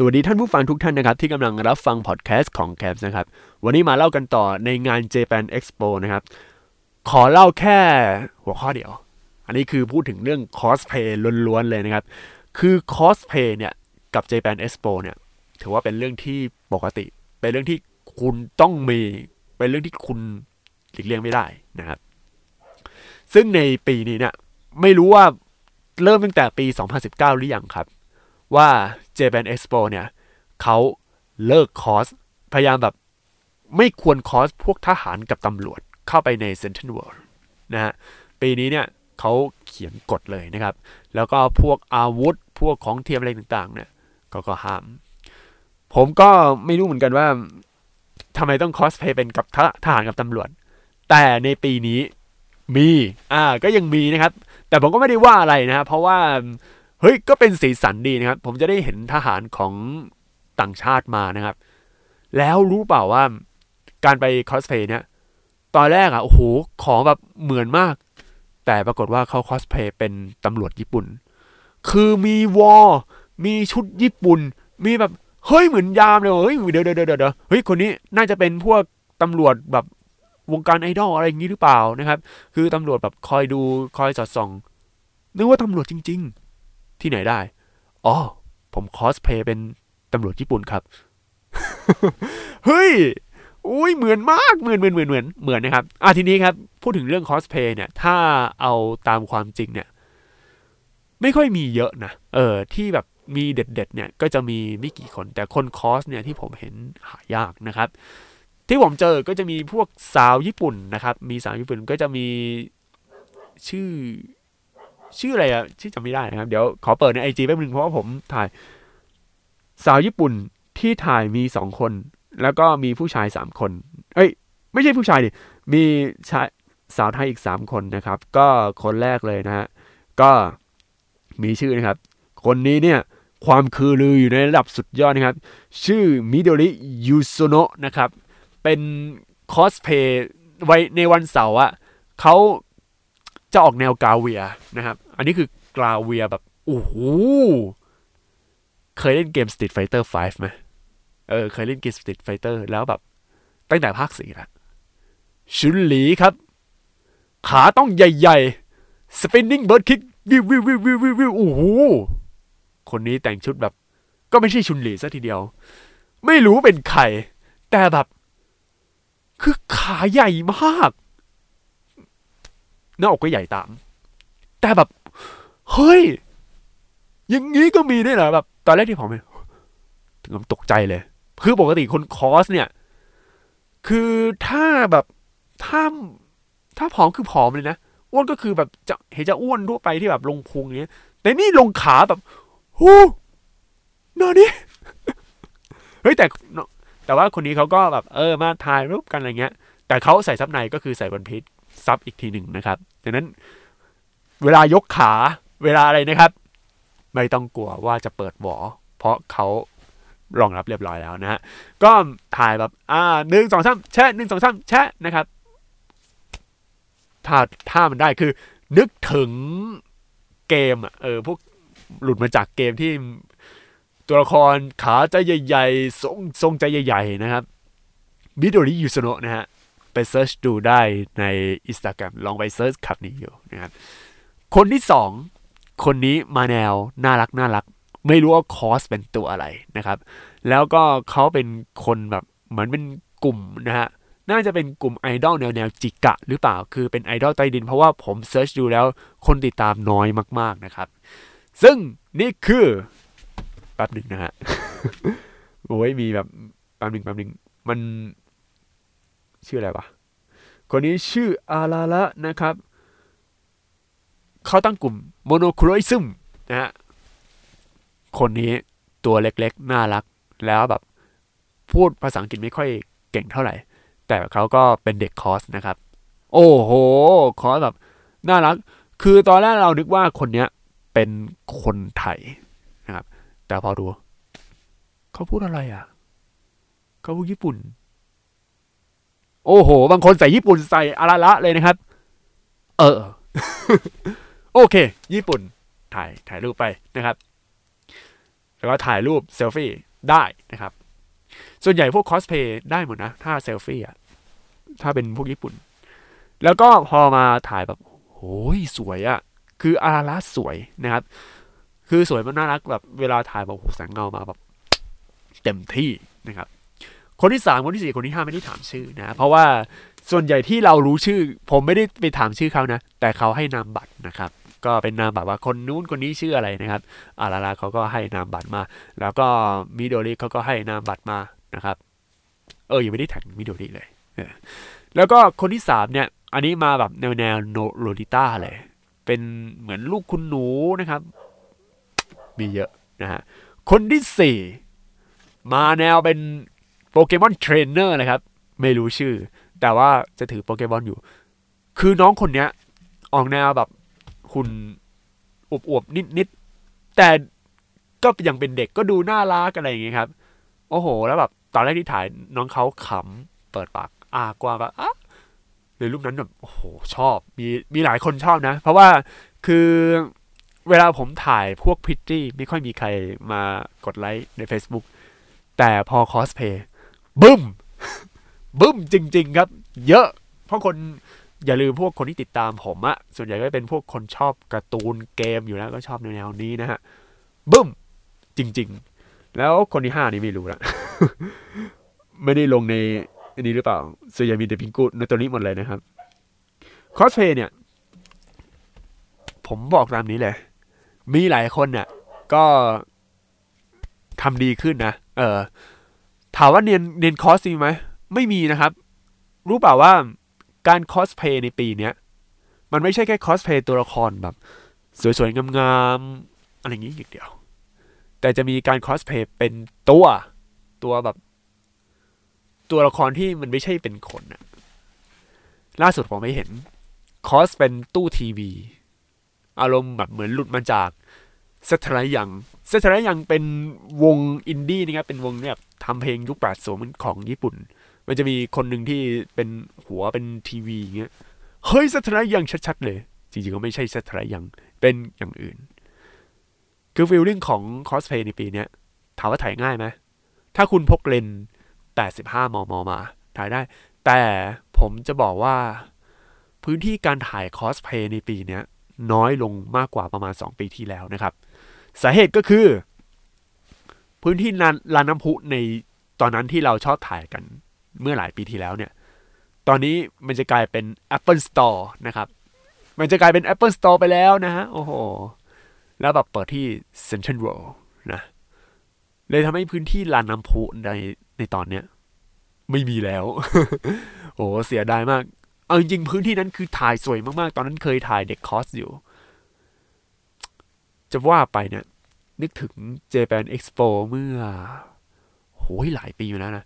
สวัสดีท่านผู้ฟังทุกท่านนะครับ ที่กำลังรับฟังพอดแคสต์ของแคปนะครับ วันนี้มาเล่ากันต่อในงาน Japan Expo นะครับ ขอเล่าแค่หัวข้อเดียว อันนี้คือพูดถึงเรื่องคอสเพลย์ล้วนๆเลยนะครับ คือคอสเพลย์เนี่ย กับ Japan Expo เนี่ย ถือว่าเป็นเรื่องที่ปกติ เป็นเรื่องที่คุณต้องมี เป็นเรื่องที่คุณหลีกเลี่ยงไม่ได้นะครับ ซึ่งในปีนี้เนี่ย ไม่รู้ว่าเริ่มตั้งแต่ปี 2019 หรือยังครับ ว่า Japan Expo เนี่ยเขาเลิกคอส พยายามแบบไม่ควรคอสพวกทหารกับตำรวจเข้าไปใน Central World นะฮะปีนี้เนี่ยเขาเขียนกฎเลยนะครับ แล้วก็พวกอาวุธพวกของเทียมอะไรต่างๆเนี่ยเขาก็ห้าม ผมก็ไม่รู้เหมือนกันว่าทำไมต้องคอสเพย์เป็นกับททหารกับตำรวจ แต่ในปีนี้มี อ่า ก็ยังมีนะครับ แต่ผมก็ไม่ได้ว่าอะไรนะครับ เพราะว่า เฮ้ยก็เป็นสีสันดีนะครับ ผมจะได้เห็นทหารของต่างชาติมานะครับ แล้วรู้เปล่าว่าการไปคอสเพย์เนี่ยตอนแรกอะโอ้โหของแบบเหมือนมาก แต่ปรากฏว่าเขาคอสเพย์เป็นตำรวจญี่ปุ่น คือมีวอลมีชุดญี่ปุ่น มีแบบเฮ้ยเหมือนยามเลยเฮ้ยเดี๋ยวเดี๋ยวเดี๋ยวเดี๋ยวเฮ้ยคนนี้น่าจะเป็นพวกตำรวจแบบวงการไอดอลอะไรอย่างนี้หรือเปล่านะครับ คือตำรวจแบบคอยดูคอยสอดส่องนึกว่าตำรวจจริง ๆ ที่ไหนได้ อ๋อ ผมคอสเพย์เป็นตำรวจญี่ปุ่นครับ เฮ้ยอุ้ยเหมือนมาก เหมือนเหมือนเหมือนเหมือนเหมือนนะครับ อะทีนี้ครับ พูดถึงเรื่องคอสเพย์เนี่ย ถ้าเอาตามความจริงเนี่ย ไม่ค่อยมีเยอะนะ เออ ที่แบบมีเด็ดๆ เนี่ย ก็จะมีไม่กี่คน แต่คนคอสเนี่ยที่ผมเห็นหายากนะครับ ที่ผมเจอก็จะมีพวกสาวญี่ปุ่นนะครับ มีสาวญี่ปุ่นก็จะมีชื่อ ชื่ออะไรอะชื่อจำไม่ได้นะครับ เดี๋ยวขอเปิดในไอจีแป๊บนึงเพราะว่าผมถ่าย สาวญี่ปุ่นที่ถ่ายมีสองคน แล้วก็มีผู้ชายสามคน เอ้ย ไม่ใช่ผู้ชายดิมีชายสาวไทยอีกสามคนนะครับ ก็คนแรกเลยนะฮะก็มีชื่อนะครับ คนนี้เนี่ยความคือลืออยู่ในระดับสุดยอดนะครับ ชื่อมิโดริยูโซโนะนะครับ เป็นคอสเพย์ไว้ในวันเสาร์อะเขา จะออกแนวกาเวียนะครับ อันนี้คือกาเวียแบบโอ้โหเคยเล่นเกม Street Fighter 5ไหมเออ เคยเล่นเกม Street Fighter แล้วแบบ ตั้งแต่ภาคสี่ละชุนหลีครับ ขาต้องใหญ่ๆ spinning bird kick วิววิววิววิววิววิวโอ้โหคนนี้แต่งชุดแบบ ก็ไม่ใช่ชุนหลีซะทีเดียว ไม่รู้เป็นใคร แต่แบบ คือขาใหญ่มาก หน้าอกก็ใหญ่ตาม แต่แบบ เฮ้ย อย่างนี้ก็มีด้วยเหรอแบบ ตอนแรกที่ผมเห็นถึงกับตกใจเลย คือปกติคนคอสเนี่ย คือถ้าแบบถ้าถ้าผอมคือผอมเลยนะอ้วนก็คือแบบจะเห็นจะอ้วนทั่วไปที่แบบลงพุงอย่างเงี้ย แต่นี่ลงขาแบบหูนอนี่เฮ้ยแต่แต่ว่าคนนี้เขาก็แบบเออมาถ่ายรูปกันอะไรเงี้ย แต่เขาใส่ซับในก็คือใส่วันพีช ซับอีกทีหนึ่งนะครับดังนั้นเวลายกขาเวลาอะไรนะครับ ไม่ต้องกลัวว่าจะเปิดหวอ เพราะเขารองรับเรียบร้อยแล้วนะฮะก็ถ่ายแบบอ่าหนึ่งสองสามแชะหนึ่งสองสามแชะนะครับ ถ้าถ้ามันได้คือนึกถึงเกมอะเออพวกหลุดมาจากเกมที่ตัวละครขาใจใหญ่ๆ ทรงทรงใจใหญ่ ๆ นะครับมิโดริยูสโนะนะฮะ ไป search ดูได้ใน Instagram ลองไป search คำนี้อยู่นะครับคนที่สองคนนี้มาแนวน่ารักน่ารัก ไม่รู้ว่าคอสเป็นตัวอะไรนะครับ แล้วก็เขาเป็นคนแบบเหมือนเป็นกลุ่มนะฮะน่าจะเป็นกลุ่มไอดอลแนวแนวจิกะหรือเปล่า คือเป็นไอดอลใต้ดิน เพราะว่าผมเซิร์ชดูแล้วคนติดตามน้อยมาก ๆนะครับ ซึ่งนี่คือแป๊บหนึ่งนะฮะ โอ้ยมีแบบแป๊บหนึ่งแป๊บหนึ่งมัน ชื่ออะไรวะคนนี้ชื่ออาราละนะครับ เขาตั้งกลุ่มโมโนโครอิซึมนะฮะคนนี้ตัวเล็กๆ น่ารัก แล้วแบบพูดภาษาอังกฤษไม่ค่อยเก่งเท่าไหร่ แต่เขาก็เป็นเด็กคอร์สนะครับ โอ้โห คอร์สแบบน่ารัก คือตอนแรกเรานึกว่าคนเนี้ยเป็นคนไทยนะครับ แต่พอดู เขาพูดอะไรอะ เขาพูดญี่ปุ่น โอ้โห บางคนใส่ญี่ปุ่นใส่อาราละเลยนะครับ เออ โอเค ญี่ปุ่น ถ่ายถ่ายรูปไปนะครับ แล้วก็ถ่ายรูปเซลฟี่ได้นะครับ ส่วนใหญ่พวกคอสเพย์ได้หมดนะ ถ้าเซลฟี่อะถ้าเป็นพวกญี่ปุ่น แล้วก็พอมาถ่ายแบบโอ้ยสวยอะคืออาราสวยนะครับ คือสวยมันน่ารักแบบเวลาถ่ายแบบแสงเงามาแบบเต็มที่นะครับ คนที่สามคนที่สี่คนที่ห้าไม่ได้ถามชื่อนะ เพราะว่าส่วนใหญ่ที่เรารู้ชื่อ ผมไม่ได้ไปถามชื่อเขานะ แต่เขาให้นามบัตรนะครับ ก็เป็นนามบัตรว่าคนนู้นคนนี้ชื่ออะไรนะครับอาราราเขาก็ให้นามบัตรมา แล้วก็มิโดริเขาก็ให้นามบัตรมานะครับ เออยังไม่ได้แท็กมิโดริเลยแล้วก็คนที่สามเนี่ย อันนี้มาแบบแนวแนวโนโรดิต้าเลย เป็นเหมือนลูกคุณหนูนะครับ มีเยอะนะฮะคนที่สี่มาแนวเป็น Pokémon trainer เลยครับ ไม่รู้ชื่อ แต่ว่าจะถือโปเกมอนอยู่ คือน้องคนเนี้ย ออกแนวแบบหุ่นอวบๆนิดๆ แต่ก็ยังเป็นเด็กก็ดูน่ารักอะไรอย่างเงี้ยครับ โอ้โห แล้วแบบตอนแรกที่ถ่ายน้องเขาขำเปิดปากอ้ากว้างแบบอะเลยรูปนั้นแบบโอ้โหชอบ มีมีหลายคนชอบนะ เพราะว่าคือเวลาผมถ่ายพวกพิตตี้ไม่ค่อยมีใครมากดไลค์ใน Facebook แต่พอคอสเพย์ บึ้ม บึ้มจริง ๆ ครับ เยอะ เพราะคนอย่าลืมพวกคนที่ติดตามผมอะส่วนใหญ่ก็เป็นพวกคนชอบการ์ตูนเกมอยู่แล้วก็ชอบแนวๆนี้นะฮะ บึ้ม จริง ๆ แล้วคนที่ห้านี่ไม่รู้ละไม่ได้ลงในอันนี้หรือเปล่าส่วนใหญ่มีแต่พิงกูในตัวนี้หมดเลยนะครับคอสเพลย์เนี่ย ผมบอกตามนี้เลย มีหลายคนเนี่ยก็ทำดีขึ้นนะ เออ ถามว่าเนียนเนียนคอสมีไหมไม่มีนะครับ รู้เปล่าว่าการคอสเพลย์ในปีเนี้ยมันไม่ใช่แค่คอสเพลย์ตัวละครแบบ สวยๆ งามๆ อะไรอย่างนี้อย่างเดียว แต่จะมีการคอสเพย์เป็นตัวตัวแบบ ตัวละครที่มันไม่ใช่เป็นคนนะล่าสุดผมไม่เห็นคอสเป็นตู้ทีวี อารมณ์แบบเหมือนหลุดมาจาก เซทไรยังเซทไรยังเป็นวงอินดี้นะครับ เป็นวงเนี่ยทำเพลงยุคแปดศูนย์ของญี่ปุ่น มันจะมีคนหนึ่งที่เป็นหัวเป็นทีวีอย่างเงี้ย เฮ้ยเซทไรยังชัดๆเลย จริงๆก็ไม่ใช่เซทไรยัง เป็นอย่างอื่น คือ feeling ของคอสเพลย์ในปีเนี้ยถามว่าถ่ายง่ายไหม ถ้าคุณพกเลนส์85 มม มา ถ่ายได้ แต่ผมจะบอกว่าพื้นที่การถ่ายคอสเพลย์ในปีเนี้ยน้อยลงมากกว่าประมาณ 2 ปีที่แล้วนะครับ สาเหตุก็คือ พื้นที่ลานลานน้ำพุในตอนนั้นที่เราชอบถ่ายกันเมื่อหลายปีที่แล้วเนี่ย ตอนนี้มันจะกลายเป็น Apple Store นะครับ มันจะกลายเป็น Apple Store ไปแล้วนะฮะ โอ้โห แล้วแบบเปิดที่ Central World นะ เลยทำให้พื้นที่ลานน้ำพุในในตอนเนี้ยไม่มีแล้ว โอ้เสียดายมาก เอาจริงๆพื้นที่นั้นคือถ่ายสวยมากๆ ตอนนั้นเคยถ่ายเด็กคอสอยู่ จะว่าไปเนี่ยนึกถึง Japan Expo เมื่อโหยหลายปีอยู่แล้วนะ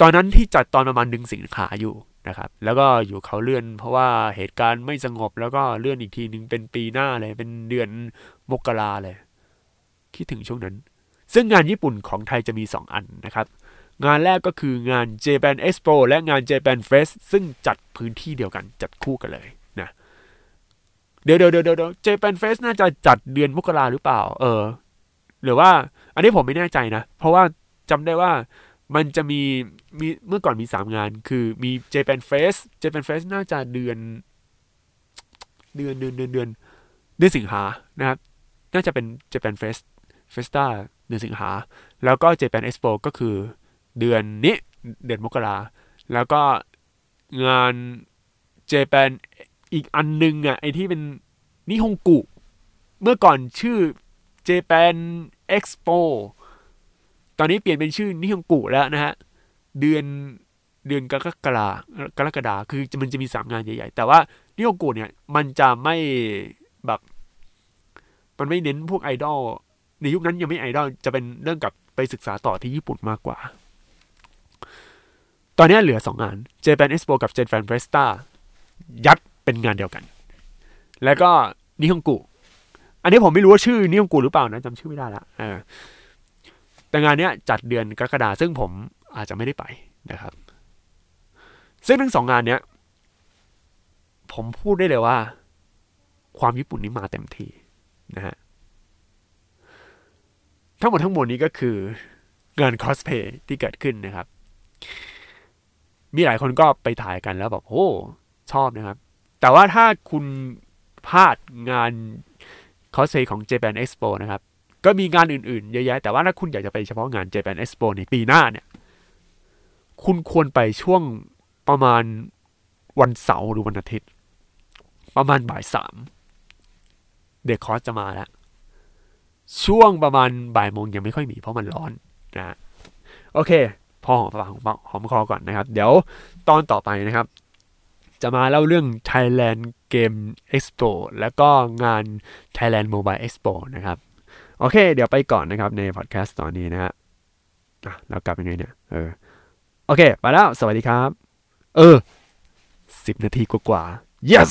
ตอนนั้นที่จัดตอนประมาณดึงสินค้าอยู่นะครับ แล้วก็อยู่เขาเลื่อนเพราะว่าเหตุการณ์ไม่สงบแล้วก็เลื่อนอีกทีหนึ่งเป็นปีหน้าเลย เป็นเดือนมกราเลย คิดถึงช่วงนั้น ซึ่งงานญี่ปุ่นของไทยจะมี 2 อันนะครับ งานแรกก็คืองาน Japan Expo และงาน Japan Fest ซึ่งจัดพื้นที่เดียวกันจัดคู่กันเลย เดี๋ยวเดี๋ยวเดี๋ยวเดี๋ยว Japan Fest น่าจะจัดเดือนมกราหรือเปล่า เออ หรือว่า อันนี้ผมไม่แน่ใจนะ เพราะว่าจำได้ว่ามันจะมีมีเมื่อก่อนมี3งาน คือมี Japan Fest Japan Fest น่าจะเดือน เดือนเดือนเดือนเดือนเดือนสิงหานะครับ น่าจะเป็น Japan Fest Festa เดือนสิงหา แล้วก็ Japan Expo ก็คือเดือนนี้เดือนมกราแล้วก็งาน Japan อีกอันนึงอะไอที่เป็นนิฮงกุ เมื่อก่อนชื่อ Japan Expo ตอนนี้เปลี่ยนเป็นชื่อนิฮงกุแล้วนะฮะ เดือนเดือนกรกฎากรกฎาคือมันจะมีสามงานใหญ่ ๆ แต่ว่านิฮงกุเนี่ยมันจะไม่แบบ มันไม่เน้นพวกไอดอลในยุคนั้นยังไม่ไอดอลจะเป็นเรื่องกับไปศึกษาต่อที่ญี่ปุ่นมากกว่า ตอนนี้เหลือสองงาน Japan Expo กับ Japan Festa ยัด เป็นงานเดียวกัน แล้วก็นิฮงกุ อันนี้ผมไม่รู้ว่าชื่อนิฮงกุหรือเปล่านะจำชื่อไม่ได้ละเออแต่งานเนี้ยจัดเดือนกรกฎาซึ่งผมอาจจะไม่ได้ไปนะครับ ซึ่งทั้งสองงานเนี้ย ผมพูดได้เลยว่า ความญี่ปุ่นนี้มาเต็มที่นะฮะทั้งหมดทั้งมวลนี้ก็คืองานคอสเพย์ที่เกิดขึ้นนะครับ มีหลายคนก็ไปถ่ายกันแล้วแบบโอ้ชอบนะครับ แต่ว่าถ้าคุณพลาดงานคอสเพย์ของ Japan Expo นะครับ ก็มีงานอื่นๆ เยอะแยะ แต่ว่าถ้าคุณอยากจะไปเฉพาะงาน Japan Expo ในปีหน้าเนี่ย คุณควรไปช่วงประมาณวันเสาร์หรือวันอาทิตย์ ประมาณบ่ายสามเด็กคอร์สจะมาแล้ว ช่วงประมาณบ่ายโมงยังไม่ค่อยมีเพราะมันร้อนนะโอเค พอหอมปากหอมปากหอมคอก่อนนะครับ เดี๋ยวตอนต่อไปนะครับ จะมาเล่าเรื่อง Thailand Game Expo แล้วก็งาน Thailand Mobile Expo นะครับ โอเค เดี๋ยวไปก่อนนะครับในพอดแคสต์ตอนนี้นะฮะอะแล้วกลับยังไงเนี่ย เออ โอเค ไปแล้ว สวัสดีครับ เออสิบนาทีกว่า yes